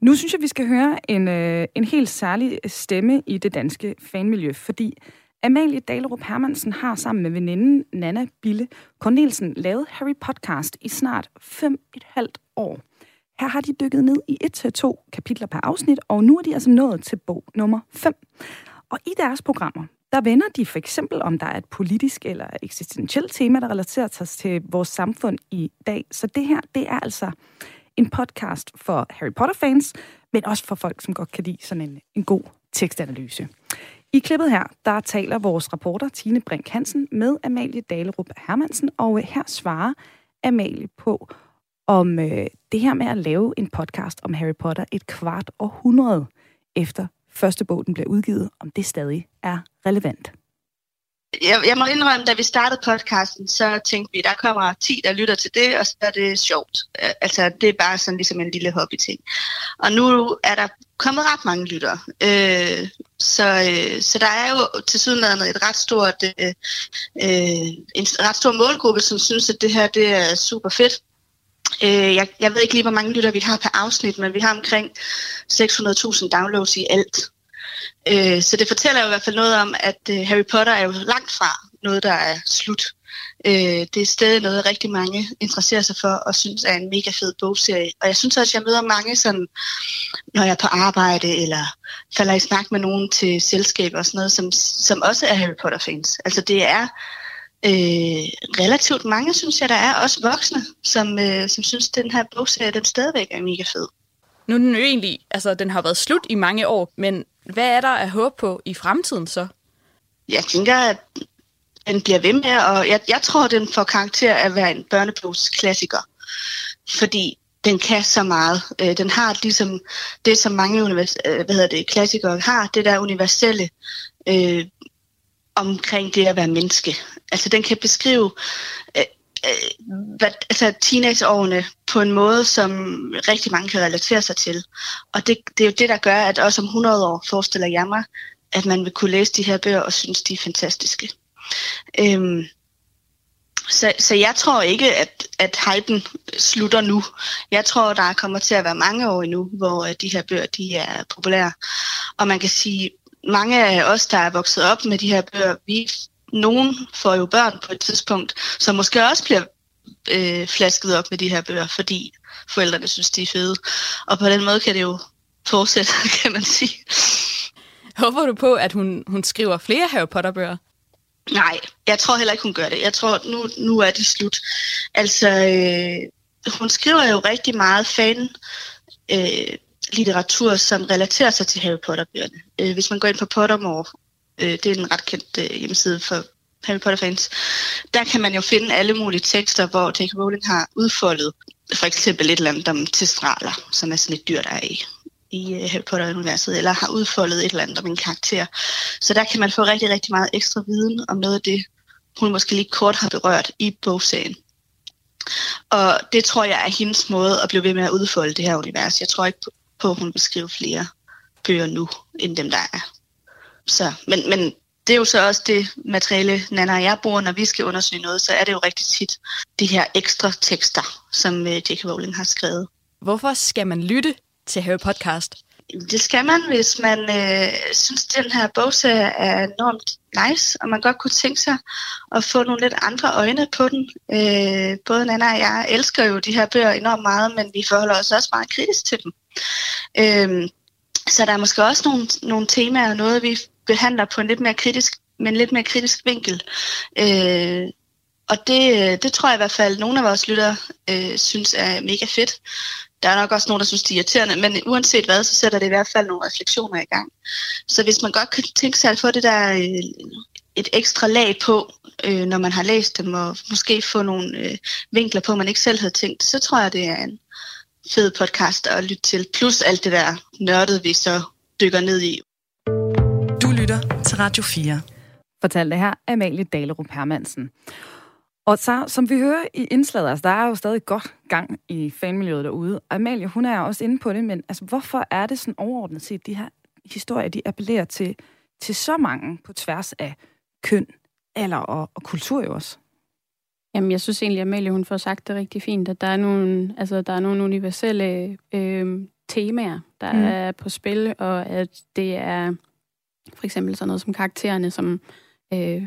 Nu synes jeg, vi skal høre en, øh, en helt særlig stemme i det danske fanmiljø, fordi Amalie Dalerup Hermansen har sammen med veninden Nana Bille Cornelsen lavet Harry Podcast i snart fem et halvt år. Her har de dykket ned i et til to kapitler per afsnit, og nu er de altså nået til bog nummer 5. Og i deres programmer, der vender de for eksempel, om der er et politisk eller eksistentielt tema, der relaterer sig til vores samfund i dag. Så det her, det er altså en podcast for Harry Potter-fans, men også for folk, som godt kan lide sådan en, en god tekstanalyse. I klippet her, der taler vores reporter Tine Brink Hansen med Amalie Dalerup Hermansen, og her svarer Amalie på, om øh, det her med at lave en podcast om Harry Potter et kvart århundrede efter første bog den blev udgivet, om det stadig er relevant jeg, jeg må indrømme, da vi startede podcasten, så tænkte vi, der kommer 10, der lytter til det, og så er det sjovt. Altså, det er bare sådan ligesom en lille hobby-ting. Og nu er der kommet ret mange lyttere. Øh, så, øh, så der er jo til sydenlandet et ret stort, øh, øh, en ret stor målgruppe, som synes, at det her det er super fedt. Øh, jeg, jeg ved ikke lige, hvor mange lytter vi har per afsnit, men vi har omkring 600.000 downloads i alt. Øh, så det fortæller jo i hvert fald noget om, at øh, Harry Potter er jo langt fra noget, der er slut. Øh, det er stadig noget, rigtig mange interesserer sig for og synes er en mega fed bogserie. Og jeg synes også, at jeg møder mange, sådan, når jeg er på arbejde eller falder i snak med nogen til selskab og sådan noget, som, som også er Harry Potter-fans. Altså det er øh, relativt mange, synes jeg, der er også voksne, som, øh, som synes, at den her bogserie den stadigvæk er mega fed. Nu er den jo egentlig, altså den har været slut i mange år, men hvad er der at håbe på i fremtiden så? Jeg tænker, at den bliver ved med, og jeg, jeg tror, den får karakter at være en børnebogsklassiker. Fordi den kan så meget. Øh, den har ligesom det, som mange univers- øh, hvad hedder det, klassikere har, det der universelle øh, omkring det at være menneske. Altså den kan beskrive øh, øh, hvad, altså teenageårene på en måde, som rigtig mange kan relatere sig til. Og det, det er jo det, der gør, at også om 100 år forestiller jeg mig, at man vil kunne læse de her bøger og synes, de er fantastiske. Øhm, så, så jeg tror ikke, at, at hypen slutter nu. Jeg tror, der kommer til at være mange år endnu, hvor øh, de her bøger de er populære. Og man kan sige, mange af os, der er vokset op med de her bøger, vi, nogen får jo børn på et tidspunkt, som måske også bliver øh, flasket op med de her bøger, fordi forældrene synes, de er fede. Og på den måde kan det jo fortsætte, kan man sige. Håber du på, at hun, hun skriver flere Harry Potter-bøger? Nej, jeg tror heller ikke, hun gør det. Jeg tror, nu, nu er det slut. Altså, øh, hun skriver jo rigtig meget fan øh, litteratur, som relaterer sig til Harry Potter-bøgerne. Øh, hvis man går ind på Pottermore, øh, det er en ret kendt øh, hjemmeside for Harry Potter-fans, der kan man jo finde alle mulige tekster, hvor J.K. Rowling har udfoldet for eksempel et eller andet om testraler, som er sådan et dyr, der er i i Harry Potter-universet, eller har udfoldet et eller andet om en karakter. Så der kan man få rigtig, rigtig meget ekstra viden om noget af det, hun måske lige kort har berørt i bogserien. Og det tror jeg er hendes måde at blive ved med at udfolde det her univers. Jeg tror ikke på, at hun vil skrive flere bøger nu, end dem der er. Så, men, men det er jo så også det materiale, Nana og jeg bruger, når vi skal undersøge noget, så er det jo rigtig tit de her ekstra tekster, som øh, J.K. Rowling har skrevet. Hvorfor skal man lytte til Harry Podcast? Det skal man, hvis man øh, synes, at den her bogserie er enormt nice, og man godt kunne tænke sig at få nogle lidt andre øjne på den. Øh, både Nana og jeg elsker jo de her bøger enormt meget, men vi forholder os også meget kritisk til dem. Øh, så der er måske også nogle, nogle temaer og noget, vi behandler på en lidt mere kritisk, med en lidt mere kritisk vinkel. Øh, og det, øh, det tror jeg i hvert fald, at nogle af vores lyttere øh, synes er mega fedt. Der er nok også nogen, der synes, det er irriterende, men uanset hvad, så sætter det i hvert fald nogle refleksioner i gang. Så hvis man godt kan tænke sig at få det der øh, et ekstra lag på, øh, når man har læst dem, og måske få nogle øh, vinkler på, man ikke selv havde tænkt, så tror jeg, det er en fed podcast at lytte til. Plus alt det der nørdede, vi så dykker ned i. Lytter til Radio 4. Fortalte her Amalie Dalerup Hermansen. Og så, som vi hører i indslaget, altså, der er jo stadig godt gang i fanmiljøet derude. Amalie, hun er også inde på det, men altså, hvorfor er det sådan overordnet set, de her historier, de appellerer til, til så mange på tværs af køn, alder og, og kultur jo også? Jamen, jeg synes egentlig, at Amalie hun får sagt det rigtig fint, at der er nogle, altså, der er nogle universelle øh, temaer, der mm. er på spil, og at det er for eksempel sådan noget som karaktererne, som øh,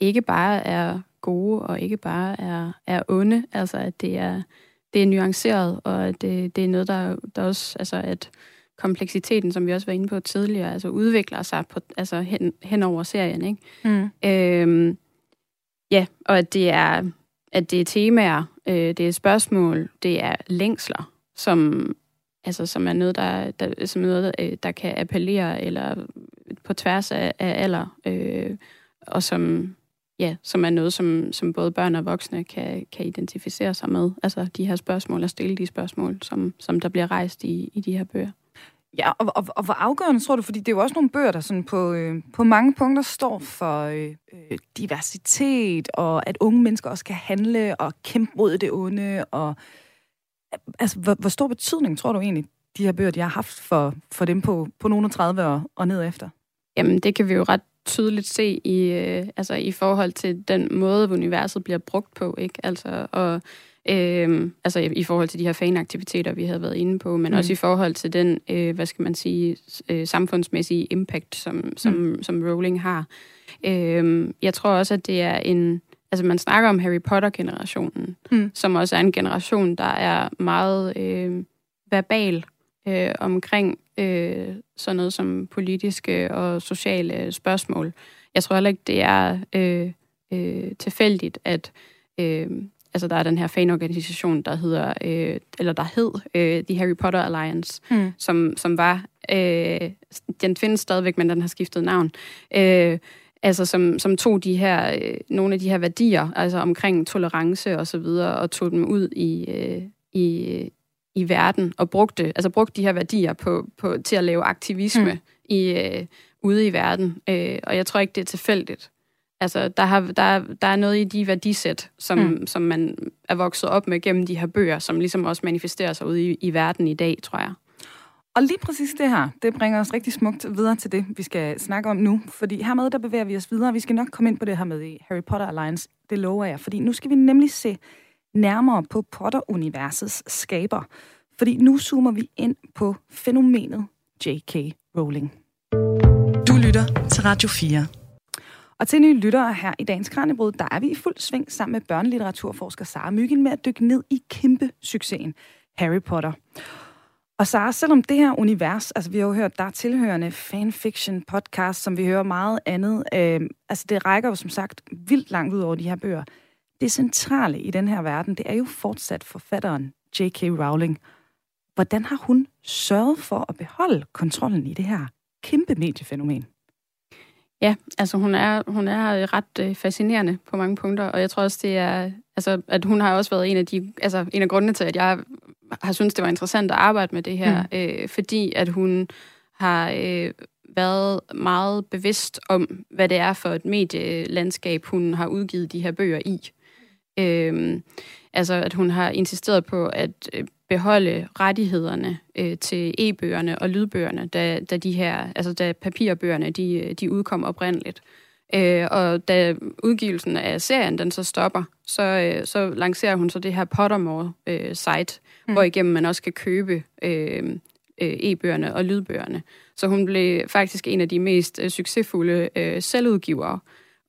ikke bare er gode og ikke bare er, er onde. Altså, at det er, det er nuanceret, og at det, det er noget, der, der også, altså, at kompleksiteten, som vi også var inde på tidligere, altså udvikler sig på, altså hen, hen over serien, ikke? Mm. Øhm, ja, og at det er, at det er temaer, øh, det er spørgsmål, det er længsler, som, altså, som er noget, der, der, som er noget, øh, der, kan appellere eller på tværs af, af alder, øh, og som ja, som er noget, som, som både børn og voksne kan, kan identificere sig med. Altså de her spørgsmål og stille de spørgsmål, som, som der bliver rejst i, i de her bøger. Ja, og, og, og hvor afgørende tror du, fordi det er jo også nogle bøger, der sådan på, øh, på mange punkter står for øh, øh diversitet, og at unge mennesker også kan handle og kæmpe mod det onde, og altså, hvor, hvor stor betydning tror du egentlig, de her bøger, de har haft for, for dem på, på nogle af 30 og, og ned efter? Jamen, det kan vi jo ret tydeligt se i, øh, altså, i forhold til den måde, universet bliver brugt på. Ikke? Altså, og Øh, altså i, i forhold til de her fanaktiviteter, vi havde været inde på, men mm. også i forhold til den, øh, hvad skal man sige, øh, samfundsmæssige impact, som, som, mm. som Rowling har. Øh, jeg tror også, at det er en... Altså man snakker om Harry Potter-generationen, mm. som også er en generation, der er meget øh, verbal øh, omkring øh, sådan noget som politiske og sociale spørgsmål. Jeg tror heller ikke, det er øh, øh, tilfældigt, at øh, altså der er den her fanorganisation, der hedder, øh, eller der hed øh, The Harry Potter Alliance, mm. som, som var, øh, den findes stadigvæk, men den har skiftet navn, øh, altså som, som tog de her, øh, nogle af de her værdier, altså omkring tolerance og så videre, og tog dem ud i, øh, i, i verden, og brugte, altså brugte de her værdier på, på, til at lave aktivisme mm. i, øh, ude i verden. Øh, og jeg tror ikke, det er tilfældigt. Altså, der, har, der, der er noget i de værdisæt, som, mm. som man er vokset op med gennem de her bøger, som ligesom også manifesterer sig ude i, i verden i dag, tror jeg. Og lige præcis det her, det bringer os rigtig smukt videre til det, vi skal snakke om nu. Fordi hermed, der bevæger vi os videre. Vi skal nok komme ind på det her med i Harry Potter Alliance. Det lover jeg. Fordi nu skal vi nemlig se nærmere på Potter-universets skaber. Fordi nu zoomer vi ind på fænomenet J.K. Rowling. Du lytter til Radio 4. Og til nye lyttere her i dagens Kranjebrud, der er vi i fuld sving sammen med børnelitteraturforsker Sara Myggen med at dykke ned i kæmpe succesen Harry Potter. Og Sara, selvom det her univers, altså vi har jo hørt, der er tilhørende fanfiction podcast, som vi hører meget andet, øh, altså det rækker jo som sagt vildt langt ud over de her bøger. Det centrale i den her verden, det er jo fortsat forfatteren J.K. Rowling. Hvordan har hun sørget for at beholde kontrollen i det her kæmpe mediefænomen? Ja, altså hun er, hun er ret øh, fascinerende på mange punkter, og jeg tror også, det er, altså, at hun har også været en af de, altså en af grundene til, at jeg har syntes, det var interessant at arbejde med det her, mm. øh, fordi at hun har øh, været meget bevidst om, hvad det er for et medielandskab, hun har udgivet de her bøger i. Øh, altså, at hun har insisteret på at øh, beholde rettighederne øh, til e-bøgerne og lydbøgerne, da, da de her, altså da papirbøgerne, de, de udkom oprindeligt. Øh, og da udgivelsen af serien, den så stopper, så, øh, så lancerer hun så det her Pottermore-site, øh, mm. hvor igennem man også kan købe øh, øh, e-bøgerne og lydbøgerne. Så hun blev faktisk en af de mest øh, succesfulde øh, selvudgivere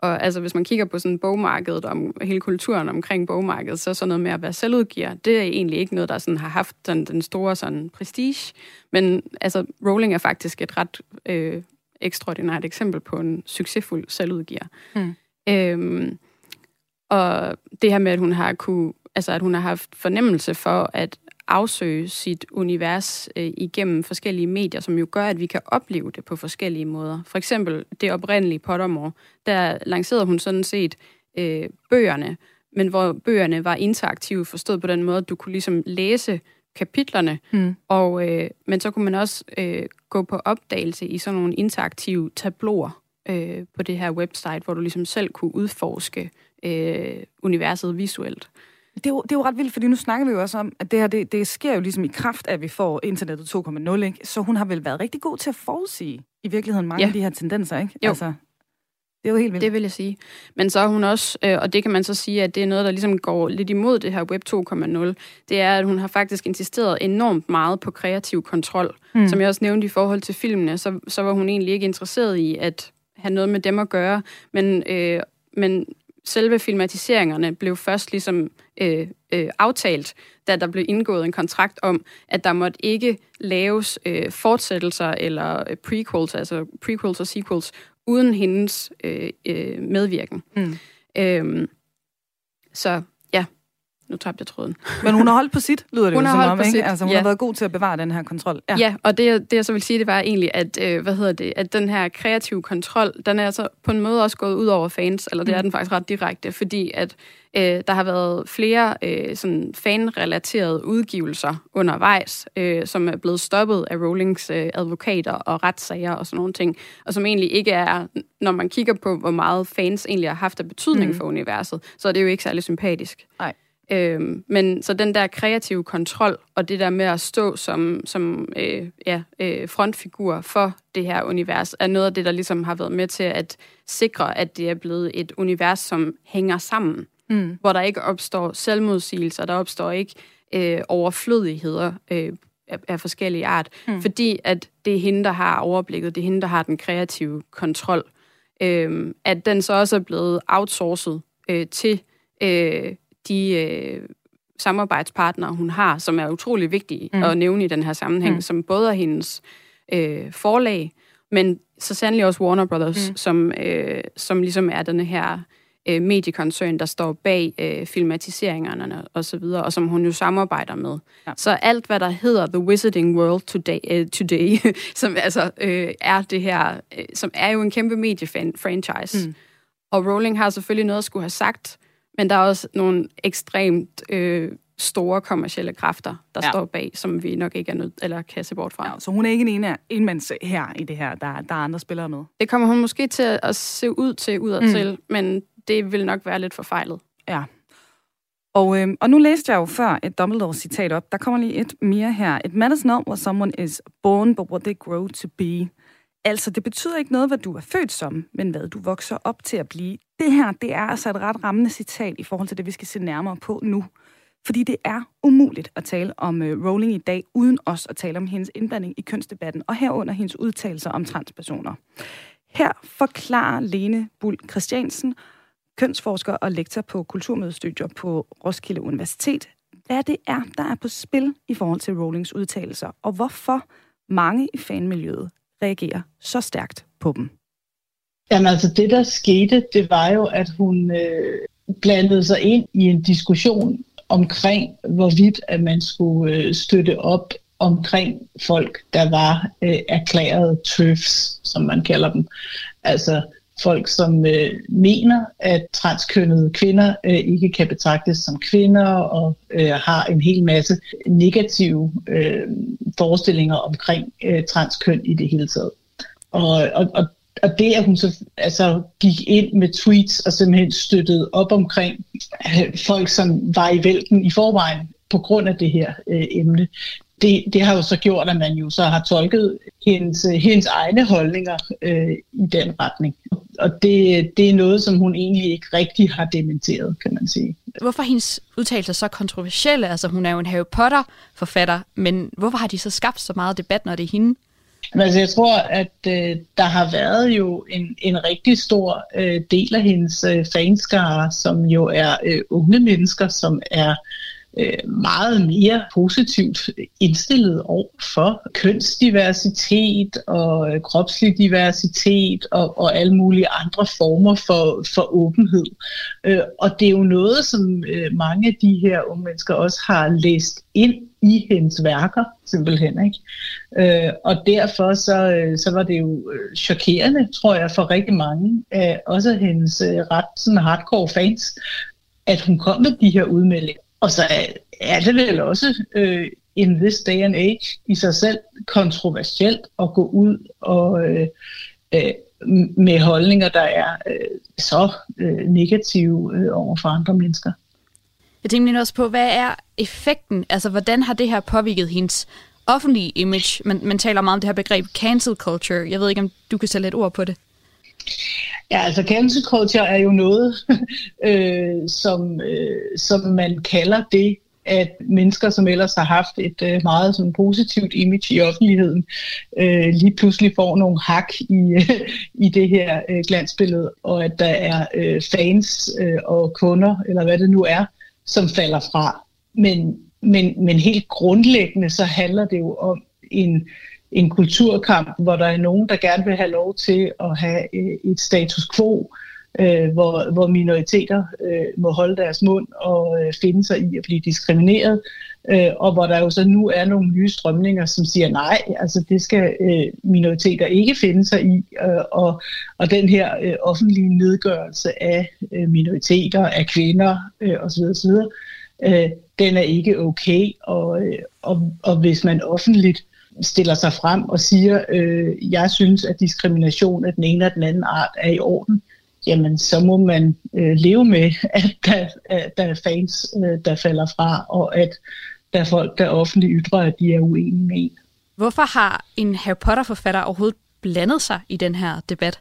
og altså, hvis man kigger på sådan bogmarkedet og hele kulturen omkring bogmarkedet, så sådan noget med at være selvudgiver, det er egentlig ikke noget, der sådan har haft sådan, den store sådan, prestige. Men altså, Rowling er faktisk et ret øh, ekstraordinært eksempel på en succesfuld selvudgiver. Mm. Øhm, og det her med, at hun har kunne, altså at hun har haft fornemmelse for at afsøge sit univers øh, igennem forskellige medier, som jo gør, at vi kan opleve det på forskellige måder. For eksempel det oprindelige Pottermore, der lancerede hun sådan set øh, bøgerne, men hvor bøgerne var interaktive, forstået på den måde, at du kunne ligesom læse kapitlerne, mm. og, øh, men så kunne man også øh, gå på opdagelse i sådan nogle interaktive tabloer øh, på det her website, hvor du ligesom selv kunne udforske øh, universet visuelt. Det er, jo, det er jo ret vildt, fordi nu snakker vi jo også om, at det her, det, det sker jo ligesom i kraft af, at vi får internettet 2.0, ikke? Så hun har vel været rigtig god til at forudsige i virkeligheden mange ja. af de her tendenser, ikke? Jo. Altså, det er jo helt vildt. Det vil jeg sige. Men så er hun også, øh, og det kan man så sige, at det er noget, der ligesom går lidt imod det her Web 2.0, det er, at hun har faktisk insisteret enormt meget på kreativ kontrol. Mm. Som jeg også nævnte i forhold til filmene, så, så var hun egentlig ikke interesseret i at have noget med dem at gøre, men, øh, men selve filmatiseringerne blev først ligesom øh, øh, aftalt, da der blev indgået en kontrakt om, at der måtte ikke laves øh, fortsættelser eller øh, prequels, altså prequels og sequels, uden hendes øh, øh, medvirken. Mm. Øhm, så nu tabte jeg tråden. Men hun har holdt på sit, lyder det hun jo har som om, ikke? Sit. Altså, hun ja. har været god til at bevare den her kontrol. Ja, ja og det, det jeg så vil sige, det var egentlig, at, øh, hvad hedder det, at den her kreative kontrol, den er altså på en måde også gået ud over fans, eller det mm. er den faktisk ret direkte, fordi at øh, der har været flere øh, sådan fan-relaterede udgivelser undervejs, øh, som er blevet stoppet af Rowlings øh, advokater og retssager og sådan nogle ting, og som egentlig ikke er, når man kigger på, hvor meget fans egentlig har haft af betydning mm. for universet, så er det jo ikke særlig sympatisk. Nej. Øhm, men så den der kreative kontrol, og det der med at stå som, som øh, ja, øh, frontfigur for det her univers, er noget af det, der ligesom har været med til at sikre, at det er blevet et univers, som hænger sammen. mm. hvor der ikke opstår selvmodsigelser, der opstår ikke øh, overflødigheder øh, af, af forskellige art, mm. fordi at det er hende, der har overblikket, det er hende, der har den kreative kontrol. Øh, at den så også er blevet outsourcet øh, til øh, de øh, samarbejdspartnere, hun har, som er utrolig vigtige mm. at nævne i den her sammenhæng, mm. som både er hendes øh, forlag, men så sandelig også Warner Brothers, mm. som, øh, som ligesom er den her øh, mediekoncern, der står bag øh, filmatiseringerne og så videre, og som hun jo samarbejder med. Ja. Så alt, hvad der hedder The Wizarding World Today, uh, today som altså øh, er det her, øh, som er jo en kæmpe mediefranchise. Mm. Og Rowling har selvfølgelig noget at skulle have sagt, men der er også nogle ekstremt øh, store kommercielle kræfter, der ja. står bag, som vi nok ikke er nødt eller kan se bort fra. Ja, så hun er ikke en af enmands her i det her. Der, der er andre spillere med. Det kommer hun måske til at se ud til ud mm. til, men det vil nok være lidt forfejlet. Ja. Og, øh, og nu læste jeg jo før et Dumbledore-citat op. Der kommer lige et mere her. It matters not what someone is born, but what they grow to be. Altså, det betyder ikke noget, hvad du er født som, men hvad du vokser op til at blive. Det her, det er altså et ret rammende citat i forhold til det, vi skal se nærmere på nu. Fordi det er umuligt at tale om uh, Rowling i dag, uden også at tale om hendes indblanding i kønsdebatten, og herunder hendes udtalelser om transpersoner. Her forklarer Lene Bull Christiansen, kønsforsker og lektor på kulturmødestudier på Roskilde Universitet, hvad det er, der er på spil i forhold til Rowlings udtalelser, og hvorfor mange i fanmiljøet reagerer så stærkt på dem. Jamen altså det, der skete, det var jo, at hun øh, blandede sig ind i en diskussion omkring, hvorvidt at man skulle øh, støtte op omkring folk, der var øh, erklæret TERFs, som man kalder dem. Altså folk, som øh, mener, at transkønnede kvinder øh, ikke kan betragtes som kvinder og øh, har en hel masse negative øh, forestillinger omkring øh, transkøn i det hele taget. Og, og, og, og det, at hun så altså, gik ind med tweets og simpelthen støttede op omkring øh, folk, som var i vælten i forvejen på grund af det her øh, emne, det, det har jo så gjort, at man jo så har tolket hendes, hendes egne holdninger øh, i den retning. Og det, det er noget, som hun egentlig ikke rigtig har dementeret, kan man sige. Hvorfor er hendes udtalelser så kontroversielle? Altså, hun er jo en Harry Potter-forfatter, men hvorfor har de så skabt så meget debat, når det er hende? Altså, jeg tror, at øh, der har været jo en, en rigtig stor øh, del af hendes øh, fanskare, som jo er øh, unge mennesker, som er øh, Øh, meget mere positivt indstillet over for kønsdiversitet og øh, kropslig diversitet og, og alle mulige andre former for, for åbenhed. Øh, og det er jo noget, som øh, mange af de her unge mennesker også har læst ind i hendes værker, simpelthen. Ikke? Øh, og derfor så, øh, så var det jo øh, chokerende, tror jeg, for rigtig mange, øh, også hendes øh, ret sådan hardcore fans, at hun kom med de her udmeldinger. Og så er det vel også øh, in this day and age i sig selv kontroversielt at gå ud og øh, øh, med holdninger, der er øh, så øh, negative øh, over for andre mennesker. Jeg tænker lige også på, hvad er effekten? Altså, hvordan har det her påvirket hendes offentlige image? Man, man taler meget om det her begreb cancel culture. Jeg ved ikke, om du kan sætte lidt ord på det. Ja, altså cancel culture er jo noget, øh, som, øh, som man kalder det, at mennesker, som ellers har haft et øh, meget sådan, positivt image i offentligheden, øh, lige pludselig får nogle hak i, øh, i det her øh, glansbillede, og at der er øh, fans øh, og kunder, eller hvad det nu er, som falder fra. Men, men, men helt grundlæggende, så handler det jo om en en kulturkamp, hvor der er nogen, der gerne vil have lov til at have øh, et status quo, øh, hvor, hvor minoriteter øh, må holde deres mund og øh, finde sig i at blive diskrimineret, øh, og hvor der jo så nu er nogle nye strømninger, som siger nej, altså det skal øh, minoriteter ikke finde sig i, øh, og, og den her øh, offentlige nedgørelse af øh, minoriteter, af kvinder øh, osv., osv., øh, den er ikke okay, og, øh, og, og hvis man offentligt stiller sig frem og siger, øh, jeg synes, at diskrimination af den ene eller den anden art er i orden, jamen så må man øh, leve med, at der, at der er fans, øh, der falder fra, og at der er folk, der offentligt ytrer, at de er uenige med en. Hvorfor har en Harry Potter-forfatter overhovedet blandet sig i den her debat?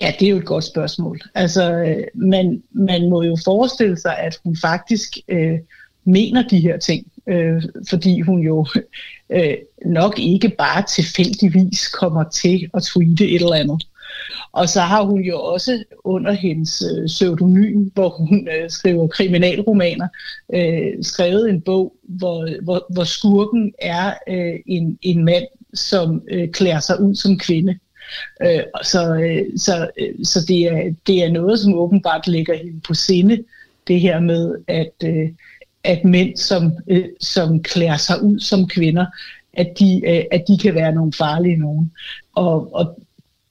Ja, det er jo et godt spørgsmål. Altså, øh, man, man må jo forestille sig, at hun faktisk øh, mener de her ting, øh, fordi hun jo øh, nok ikke bare tilfældigvis kommer til at tweete et eller andet. Og så har hun jo også under hendes øh, pseudonym, hvor hun øh, skriver kriminalromaner, øh, skrevet en bog, hvor, hvor, hvor skurken er øh, en, en mand, som øh, klæder sig ud som kvinde. Øh, så øh, så, øh, så det, er, det er noget, som åbenbart ligger hende på sinde, det her med, at, øh, at mænd, som, øh, som klæder sig ud som kvinder, at de, øh, at de kan være nogle farlige nogen. Og, og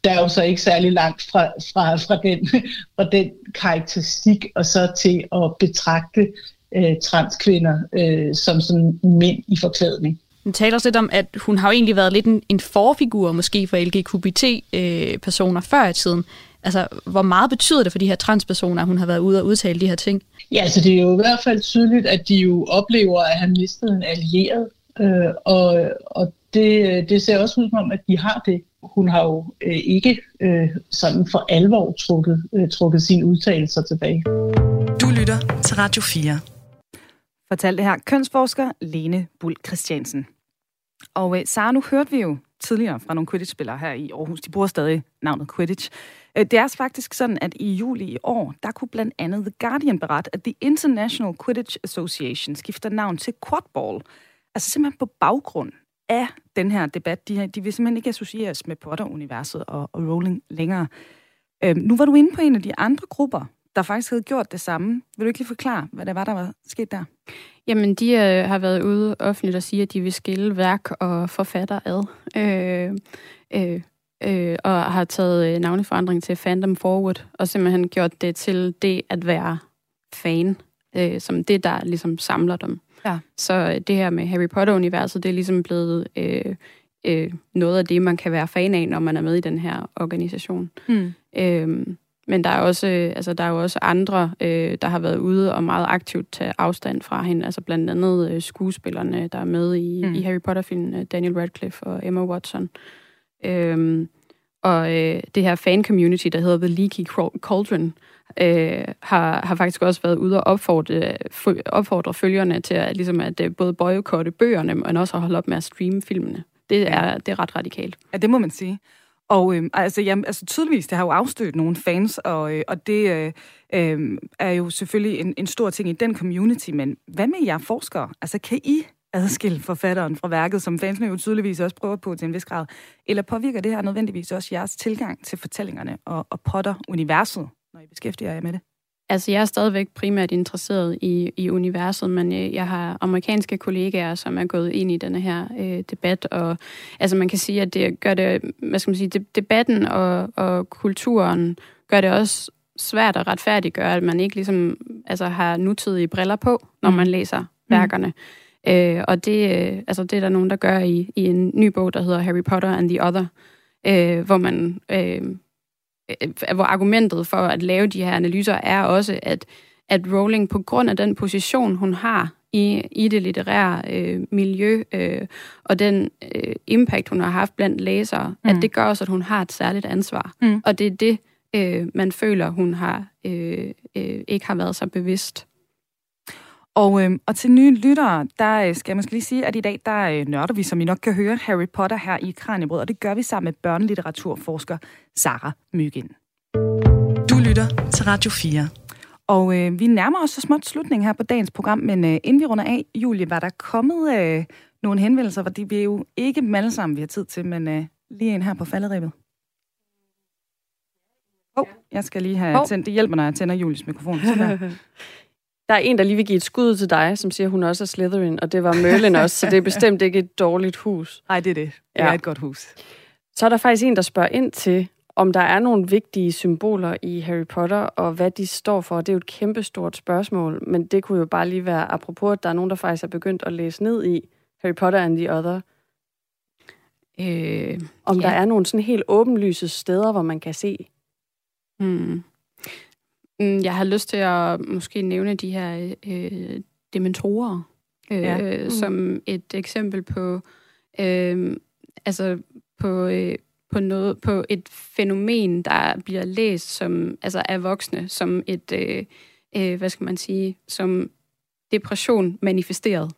der er jo så ikke særlig langt fra, fra, fra, den, fra den karakteristik, og så til at betragte øh, transkvinder øh, som sådan mænd i forklædning. Hun taler også lidt om, at hun har jo egentlig været lidt en, en forfigur måske for LGBT-personer øh, før i tiden. Altså, hvor meget betyder det for de her transpersoner, at hun har været ude og udtale de her ting? Ja, altså det er jo i hvert fald tydeligt, at de jo oplever at have mistet en allieret. Øh, og og det, det ser også ud som om, at de har det. Hun har jo øh, ikke øh, sådan for alvor trukket, øh, trukket sine udtalelser tilbage. Du lytter til Radio 4 fortalte her kønsforsker Lene Bull Christiansen. Og øh, Sara, nu hørte vi jo tidligere fra nogle Quidditch-spillere her i Aarhus. De bruger stadig navnet Quidditch. Øh, det er altså faktisk sådan, at i juli i år, der kunne blandt andet The Guardian berette, at The International Quidditch Association skifter navn til Quadball. Altså simpelthen på baggrund af den her debat. De, de vil simpelthen ikke associeres med Potter-universet og, og Rowling længere. Øhm, nu var du inde på en af de andre grupper, der faktisk havde gjort det samme. Vil du ikke lige forklare, hvad det var, der var sket der? Jamen, de øh, har været ude offentligt og sige, at de vil skille værk og forfatter ad. Øh, øh, øh, og har taget øh, navneforandring til Fandom Forward, og simpelthen gjort det til det at være fan, øh, som det, der ligesom samler dem. Ja. Så øh, det her med Harry Potter-universet, det er ligesom blevet øh, øh, noget af det, man kan være fan af, når man er med i den her organisation. Mm. Øh, men der er også, øh, altså, der er jo også andre, øh, der har været ude og meget aktivt tage afstand fra hende. Altså blandt andet øh, skuespillerne, der er med i, mm. i Harry Potter-filmen, øh, Daniel Radcliffe og Emma Watson. Øhm, og øh, det her fan-community, der hedder The Leaky Cauldron, øh, har, har faktisk også været ude og opfordre, opfordre følgerne til at, ligesom at øh, både boykotte bøgerne, men også at holde op med at streame filmene. Det er, det er ret radikalt. Ja, det må man sige. Og øh, altså, jamen, altså tydeligvis, det har jo afstødt nogle fans, og, øh, og det øh, øh, er jo selvfølgelig en, en stor ting i den community, men hvad med jer forskere? Altså, kan I adskille forfatteren fra værket, som fansene jo tydeligvis også prøver på til en vis grad? Eller påvirker det her nødvendigvis også jeres tilgang til fortællingerne og, og Potter-universet, når I beskæftiger jer med det? Altså, jeg er stadigvæk primært interesseret i, i universet, men jeg, jeg har amerikanske kollegaer, som er gået ind i denne her øh, debat, og altså, man kan sige, at det gør det, hvad skal man sige, debatten og, og kulturen gør det også svært at retfærdiggøre, at man ikke ligesom altså, har nutidige briller på, når mm. man læser mm. Øh, og det, øh, altså, det er der nogen, der gør i, i en ny bog, der hedder Harry Potter and the Other, øh, hvor man øh, Øh, hvor argumentet for at lave de her analyser er også, at, at Rowling på grund af den position, hun har i, i det litterære øh, miljø, øh, og den øh, impact, hun har haft blandt læsere, mm. at det gør også, at hun har et særligt ansvar. Mm. Og det er det, øh, man føler, hun har øh, øh, ikke har været så bevidst. Og, øh, og til nye lyttere, der øh, skal jeg måske lige sige, at i dag, der øh, nørder vi, som I nok kan høre, Harry Potter her i Kranjebrød, og det gør vi sammen med børnelitteraturforsker Sara Myggen. Du lytter til Radio 4. Og øh, vi nærmer os så småt slutningen her på dagens program, men øh, inden vi runder af, Julie, var der kommet øh, nogle henvendelser, fordi vi er jo ikke dem alle sammen, vi har tid til, men øh, lige en her på falderibet. Oh, jeg skal lige have oh. tændt. Det hjælper, når jeg tænder Julies mikrofon. Der er en, der lige vil give et skud til dig, som siger, hun også er Slytherin, og det var Merlin også, så det er bestemt ikke et dårligt hus. Nej, det er det. Det ja. er et godt hus. Så er der faktisk en, der spørger ind til, om der er nogle vigtige symboler i Harry Potter, og hvad de står for. Det er jo et kæmpestort spørgsmål, men det kunne jo bare lige være apropos, at der er nogen, der faktisk er begyndt at læse ned i Harry Potter and the Other. Øh, om ja. der er nogle sådan helt åbenlyse steder, hvor man kan se. Hmm. Mm, jeg har lyst til at måske nævne de her øh, dementorer øh, ja. mm. som et eksempel på, øh, altså på, øh, på noget på et fænomen, der bliver læst som altså af voksne som et øh, øh, hvad skal man sige, som depression manifesteret.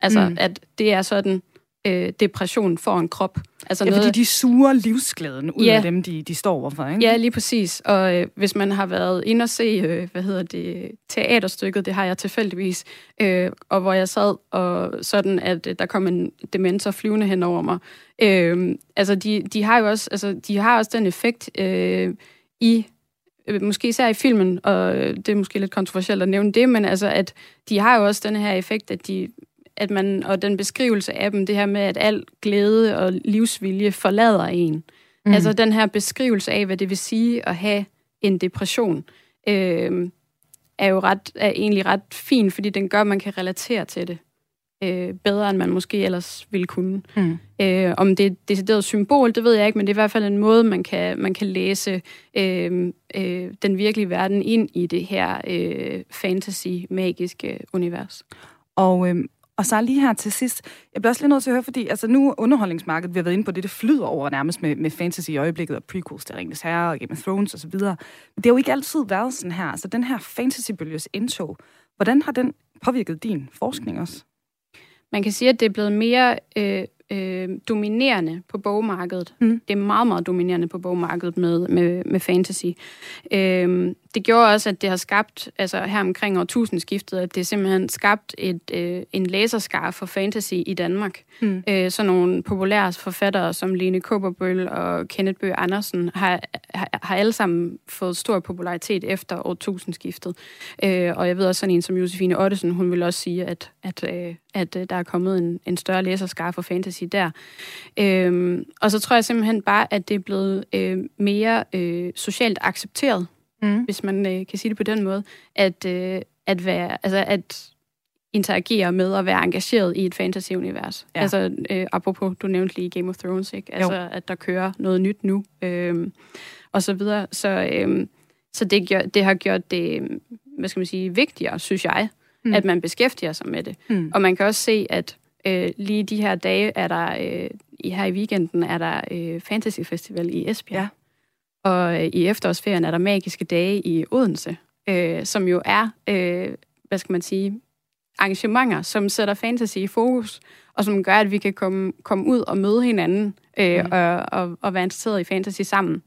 Altså mm. at det er sådan øh, depression for en krop. Altså ja, noget, fordi de suger livsglæden ud ja, af dem, de, de står overfor, ikke? Ja, lige præcis. Og øh, hvis man har været inde og se, øh, hvad hedder det, teaterstykket, det har jeg tilfældigvis, øh, og hvor jeg sad, og sådan, at øh, der kom en dementor flyvende hen over mig. Øh, altså, de, de har jo også, altså, de har også den effekt øh, i øh, måske især i filmen, og det er måske lidt kontroversielt at nævne det, men altså, at de har jo også den her effekt, at de at man, og den beskrivelse af dem, det her med, at al glæde og livsvilje forlader en. Mm. Altså den her beskrivelse af, hvad det vil sige at have en depression, øh, er jo ret, er egentlig ret fin, fordi den gør, at man kan relatere til det øh, bedre, end man måske ellers ville kunne. Mm. Øh, om det er et decideret symbol, det ved jeg ikke, men det er i hvert fald en måde, man kan, man kan læse øh, øh, den virkelige verden ind i det her øh, fantasy-magiske univers. Og, øh, og så lige her til sidst, jeg bliver også lige nødt til at høre, fordi altså nu underholdningsmarkedet, vi har været inde på det, det flyder over nærmest med, med fantasy i øjeblikket, og prequels til Ringens Herre og Game of Thrones osv. Men det har jo ikke altid været sådan her. Altså den her fantasybølges indtog, hvordan har den påvirket din forskning også? Man kan sige, at det er blevet mere øh, øh, dominerende på bogmarkedet. Mm. Det er meget, meget dominerende på bogmarkedet med, med, med fantasy. Øh, det gjorde også, at det har skabt, altså her omkring årtusindskiftet, at det simpelthen skabt et, øh, en læserskar for fantasy i Danmark. Mm. Øh, så nogle populære forfattere som Lene Kåberbøl og Kenneth Bøge Andersen har, har, har alle sammen fået stor popularitet efter årtusindskiftet. Øh, og jeg ved også sådan en som Josefine Ottesen, hun vil også sige, at, at, øh, at øh, der er kommet en, en større læserskar for fantasy der. Øh, og så tror jeg simpelthen bare, at det er blevet øh, mere øh, socialt accepteret mm. hvis man øh, kan sige det på den måde, at, øh, at, være, altså, at interagere med og være engageret i et fantasy-univers. Ja. Altså, øh, apropos, du nævnte lige Game of Thrones, ikke? Altså, jo. at der kører noget nyt nu, øh, og så videre. Så, øh, så det, gør, det har gjort det, hvad skal man sige, vigtigere, synes jeg, mm. at man beskæftiger sig med det. Mm. Og man kan også se, at øh, lige de her dage er der, øh, her i weekenden, er der øh, Fantasy Festival i Esbjerg. Ja. Og øh, i efterårsferien er der magiske dage i Odense, øh, som jo er, øh, hvad skal man sige, arrangementer, som sætter fantasy i fokus, og som gør, at vi kan komme, komme ud og møde hinanden øh, mm. og, og, og være interesseret i fantasy sammen.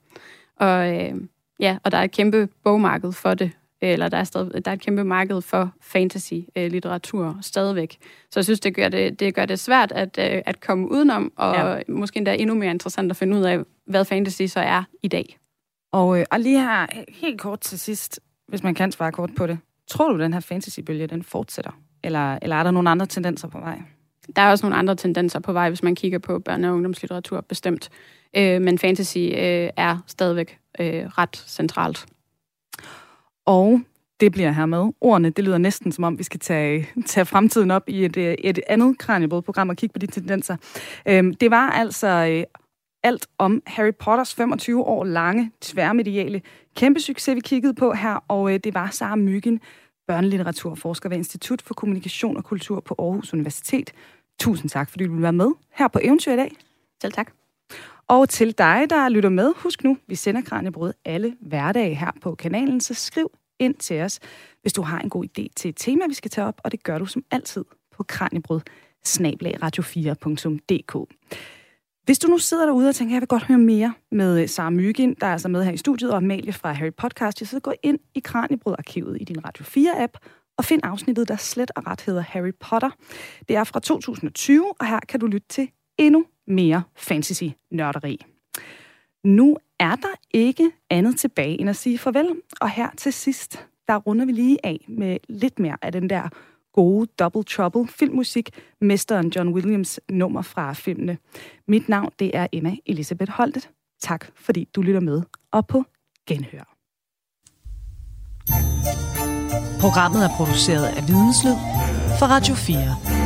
Og øh, ja, og der er et kæmpe bogmarked for det, eller der er, stadig, der er et kæmpe marked for fantasy-litteratur øh, stadigvæk. Så jeg synes, det gør det, det, gør det svært at, øh, at komme udenom, og ja. måske endda endnu mere interessant at finde ud af, hvad fantasy så er i dag. Og, øh, og lige her, helt kort til sidst, hvis man kan svare kort på det. Tror du, den her fantasybølge, den fortsætter? Eller, eller er der nogle andre tendenser på vej? Der er også nogle andre tendenser på vej, hvis man kigger på børne- og ungdomslitteratur, bestemt. Øh, men fantasy øh, er stadigvæk øh, ret centralt. Og det bliver her med. Ordene, det lyder næsten som om, vi skal tage, tage fremtiden op i et, et andet Kranjebrød-program og kigge på de tendenser. Øh, det var altså øh, alt om Harry Potters 25 år lange tværmediale kæmpe succes, vi kiggede på her, og øh, det var Sara Myggen, børnelitteraturforsker ved Institut for Kommunikation og Kultur på Aarhus Universitet. Tusind tak, fordi du ville være med her på Eventyr i dag. Selv tak. Og til dig, der lytter med, husk nu, vi sender Kranjebrød alle hverdage her på kanalen, så skriv ind til os, hvis du har en god idé til et tema, vi skal tage op, og det gør du som altid på kranjebrød radio4.dk. Hvis du nu sidder derude og tænker, jeg vil godt høre mere med øh, Sara Myggen, der er altså med her i studiet, og Amalie fra Harry Podcast, så gå ind i Kranjebrød-arkivet i din Radio 4-app og find afsnittet, der slet og ret hedder Harry Potter. Det er fra 2020, og her kan du lytte til endnu mere fantasy-nørderi. Nu er der ikke andet tilbage end at sige farvel, og her til sidst, der runder vi lige af med lidt mere af den der gode Double Trouble filmmusik, mesteren John Williams nummer fra filmene. Mit navn det er Emma Elisabeth Holtet. Tak fordi du lytter med, og på genhør. Programmet er produceret af Videnslyd for Radio 4.